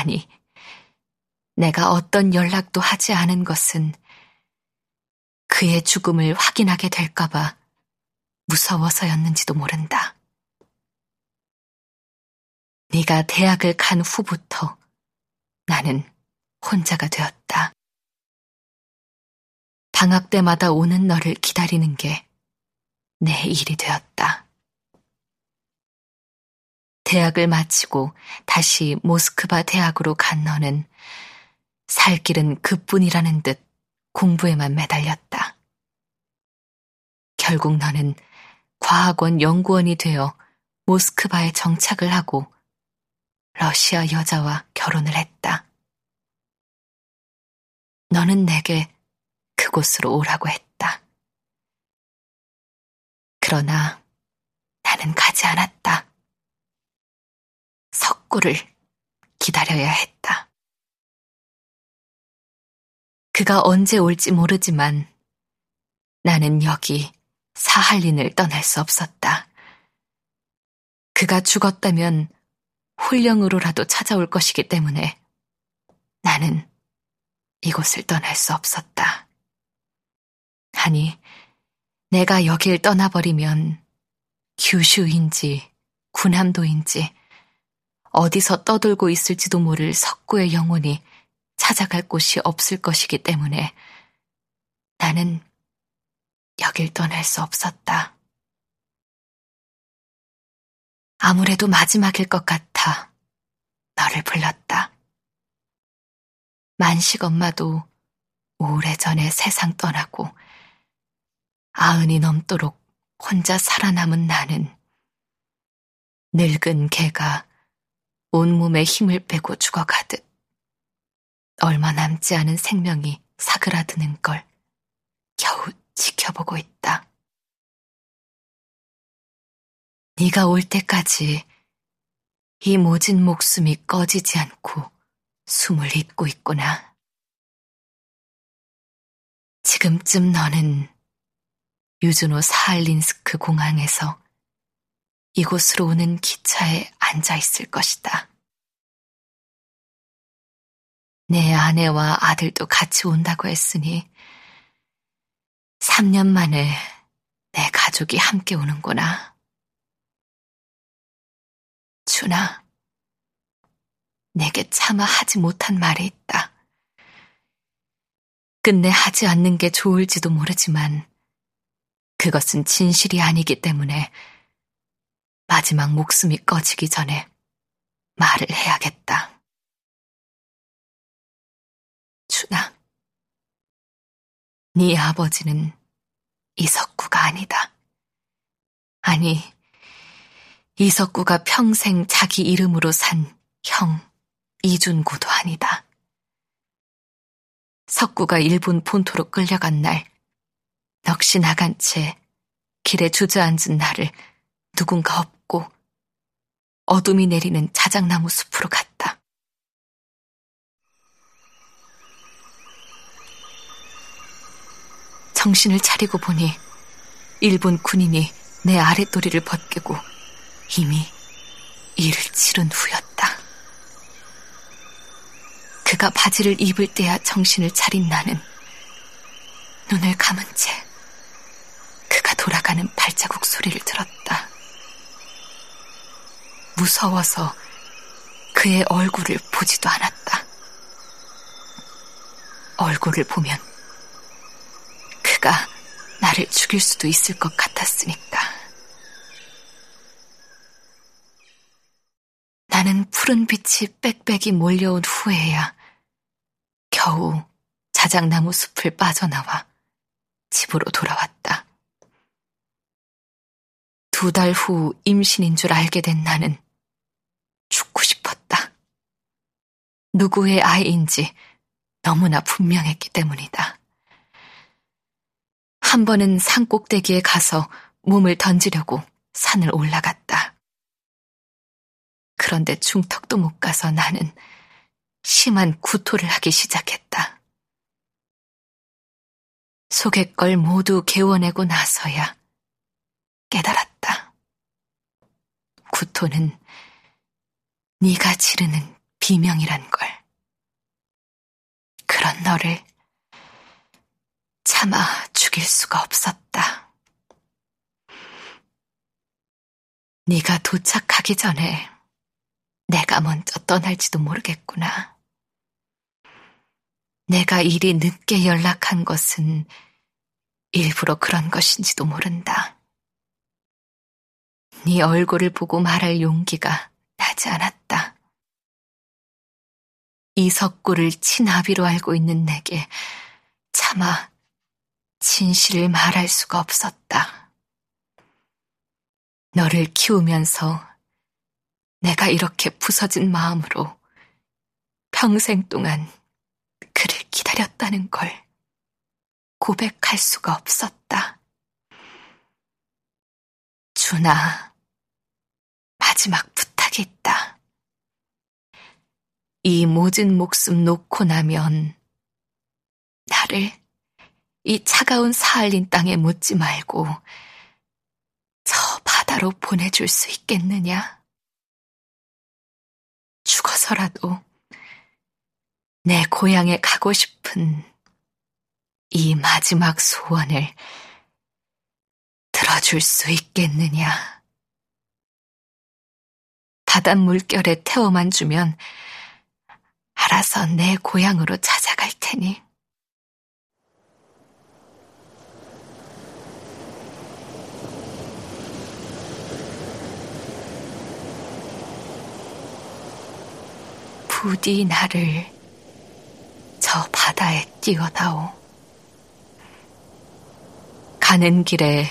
아니, 내가 어떤 연락도 하지 않은 것은 그의 죽음을 확인하게 될까봐 무서워서였는지도 모른다. 네가 대학을 간 후부터 나는 혼자가 되었다. 방학 때마다 오는 너를 기다리는 게 내 일이 되었다. 대학을 마치고 다시 모스크바 대학으로 간 너는 살 길은 그뿐이라는 듯 공부에만 매달렸다. 결국 너는 과학원 연구원이 되어 모스크바에 정착을 하고 러시아 여자와 결혼을 했다. 너는 내게 그곳으로 오라고 했다. 그러나 나는 가지 않았다. 석구를 기다려야 했다. 그가 언제 올지 모르지만 나는 여기 사할린을 떠날 수 없었다. 그가 죽었다면 홀령으로라도 찾아올 것이기 때문에 나는 이곳을 떠날 수 없었다. 아니, 내가 여길 떠나버리면 규슈인지 군함도인지 어디서 떠돌고 있을지도 모를 석구의 영혼이 찾아갈 곳이 없을 것이기 때문에 나는 여길 떠날 수 없었다. 아무래도 마지막일 것 같아 너를 불렀다. 만식 엄마도 오래전에 세상 떠나고 아흔이 넘도록 혼자 살아남은 나는 늙은 개가 온몸에 힘을 빼고 죽어가듯 얼마 남지 않은 생명이 사그라드는 걸 겨우 지켜보고 있다. 네가 올 때까지 이 모진 목숨이 꺼지지 않고 숨을 잇고 있구나. 지금쯤 너는 유즈노 사할린스크 공항에서 이곳으로 오는 기차에 앉아 있을 것이다. 내 아내와 아들도 같이 온다고 했으니 3년 만에 내 가족이 함께 오는구나. 준아, 내게 차마 하지 못한 말이 있다. 끝내 하지 않는 게 좋을지도 모르지만 그것은 진실이 아니기 때문에 마지막 목숨이 꺼지기 전에 말을 해야겠다. 준아, 네 아버지는 이석구가 아니다. 아니, 이석구가 평생 자기 이름으로 산 형 이준구도 아니다. 석구가 일본 본토로 끌려간 날, 넋이 나간 채 길에 주저앉은 나를 누군가 업고 어둠이 내리는 자작나무 숲으로 갔다. 정신을 차리고 보니 일본 군인이 내 아랫도리를 벗기고 이미 이를 치른 후였다. 그가 바지를 입을 때야 정신을 차린 나는 눈을 감은 채 그가 돌아가는 발자국 소리를 들었다. 무서워서 그의 얼굴을 보지도 않았다. 얼굴을 보면 그가 나를 죽일 수도 있을 것 같았으니까. 나는 푸른 빛이 빽빽이 몰려온 후에야 겨우 자작나무 숲을 빠져나와 집으로 돌아왔다. 두 달 후 임신인 줄 알게 된 나는 죽고 싶었다. 누구의 아이인지 너무나 분명했기 때문이다. 한 번은 산 꼭대기에 가서 몸을 던지려고 산을 올라갔다. 그런데 중턱도 못 가서 나는 심한 구토를 하기 시작했다. 속의 걸 모두 개워내고 나서야 깨달았다. 구토는 네가 지르는 비명이란 걸. 그런 너를 차마 죽일 수가 없었다. 네가 도착하기 전에 내가 먼저 떠날지도 모르겠구나. 내가 일이 늦게 연락한 것은 일부러 그런 것인지도 모른다. 네 얼굴을 보고 말할 용기가 나지 않았다. 이석구를 친아비로 알고 있는 내게 차마 진실을 말할 수가 없었다. 너를 키우면서 내가 이렇게 부서진 마음으로 평생 동안 그를 기다렸다는 걸 고백할 수가 없었다. 준아, 마지막 부탁이 있다. 이 모진 목숨 놓고 나면 나를 이 차가운 사할린 땅에 묻지 말고 저 바다로 보내줄 수 있겠느냐? 죽어서라도 내 고향에 가고 싶은 이 마지막 소원을 들어줄 수 있겠느냐? 바닷물결에 태워만 주면 알아서 내 고향으로 찾아갈 테니. 부디 나를 저 바다에 띄워다오. 가는 길에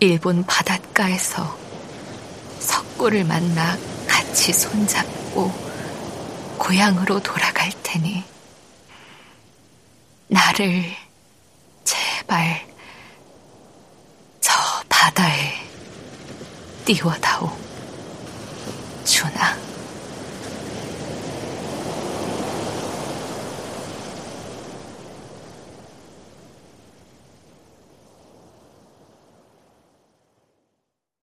일본 바닷가에서 석구를 만나 같이 손잡고 고향으로 돌아갈 테니 나를 제발 저 바다에 띄워다오.